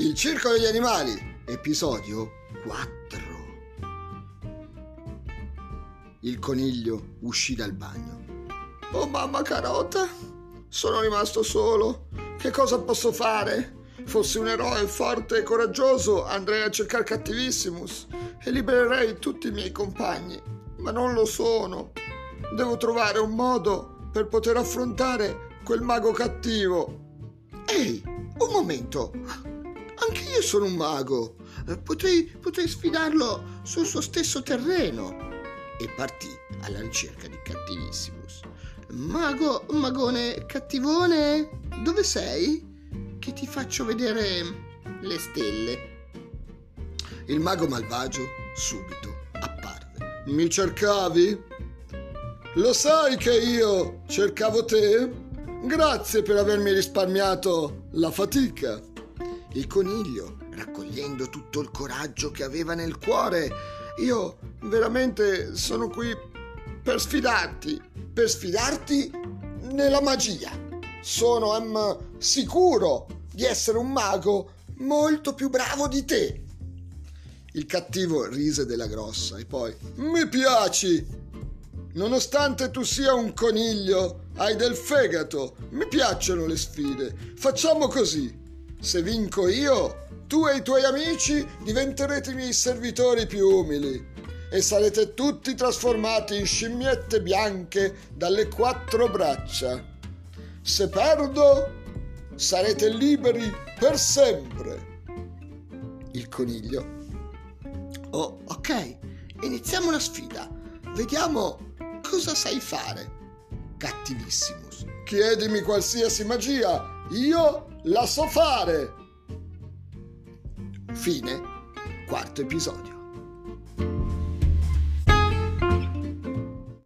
Il circo degli animali, episodio 4. Il coniglio uscì dal bagno. Oh mamma carota, sono rimasto solo. Che cosa posso fare? Fossi un eroe forte e coraggioso, andrei a cercare Cattivissimus e libererei tutti i miei compagni. Ma non lo sono. Devo trovare un modo per poter affrontare quel mago cattivo. Ehi, un momento. Anche io sono un mago. Potrei, potrei sfidarlo sul suo stesso terreno. E partì alla ricerca di Cattivissimus. Mago, magone cattivone, dove sei? Che ti faccio vedere le stelle. Il mago malvagio subito apparve. Mi cercavi? Lo sai che io cercavo te? Grazie per avermi risparmiato la fatica. Il coniglio, raccogliendo tutto il coraggio che aveva nel cuore, io veramente sono qui per sfidarti, per sfidarti nella magia. Sono am, sicuro di essere un mago molto più bravo di te. Il cattivo rise della grossa e poi mi piaci. Nonostante tu sia un coniglio, hai del fegato. Mi piacciono le sfide. Facciamo così. Se vinco io, tu e i tuoi amici diventerete i miei servitori più umili e sarete tutti trasformati in scimmiette bianche dalle quattro braccia. Se perdo, sarete liberi per sempre. Il coniglio. Oh, ok, iniziamo la sfida. Vediamo cosa sai fare. Cattivissimus. Chiedimi qualsiasi magia, io la so fare. Fine, quarto episodio.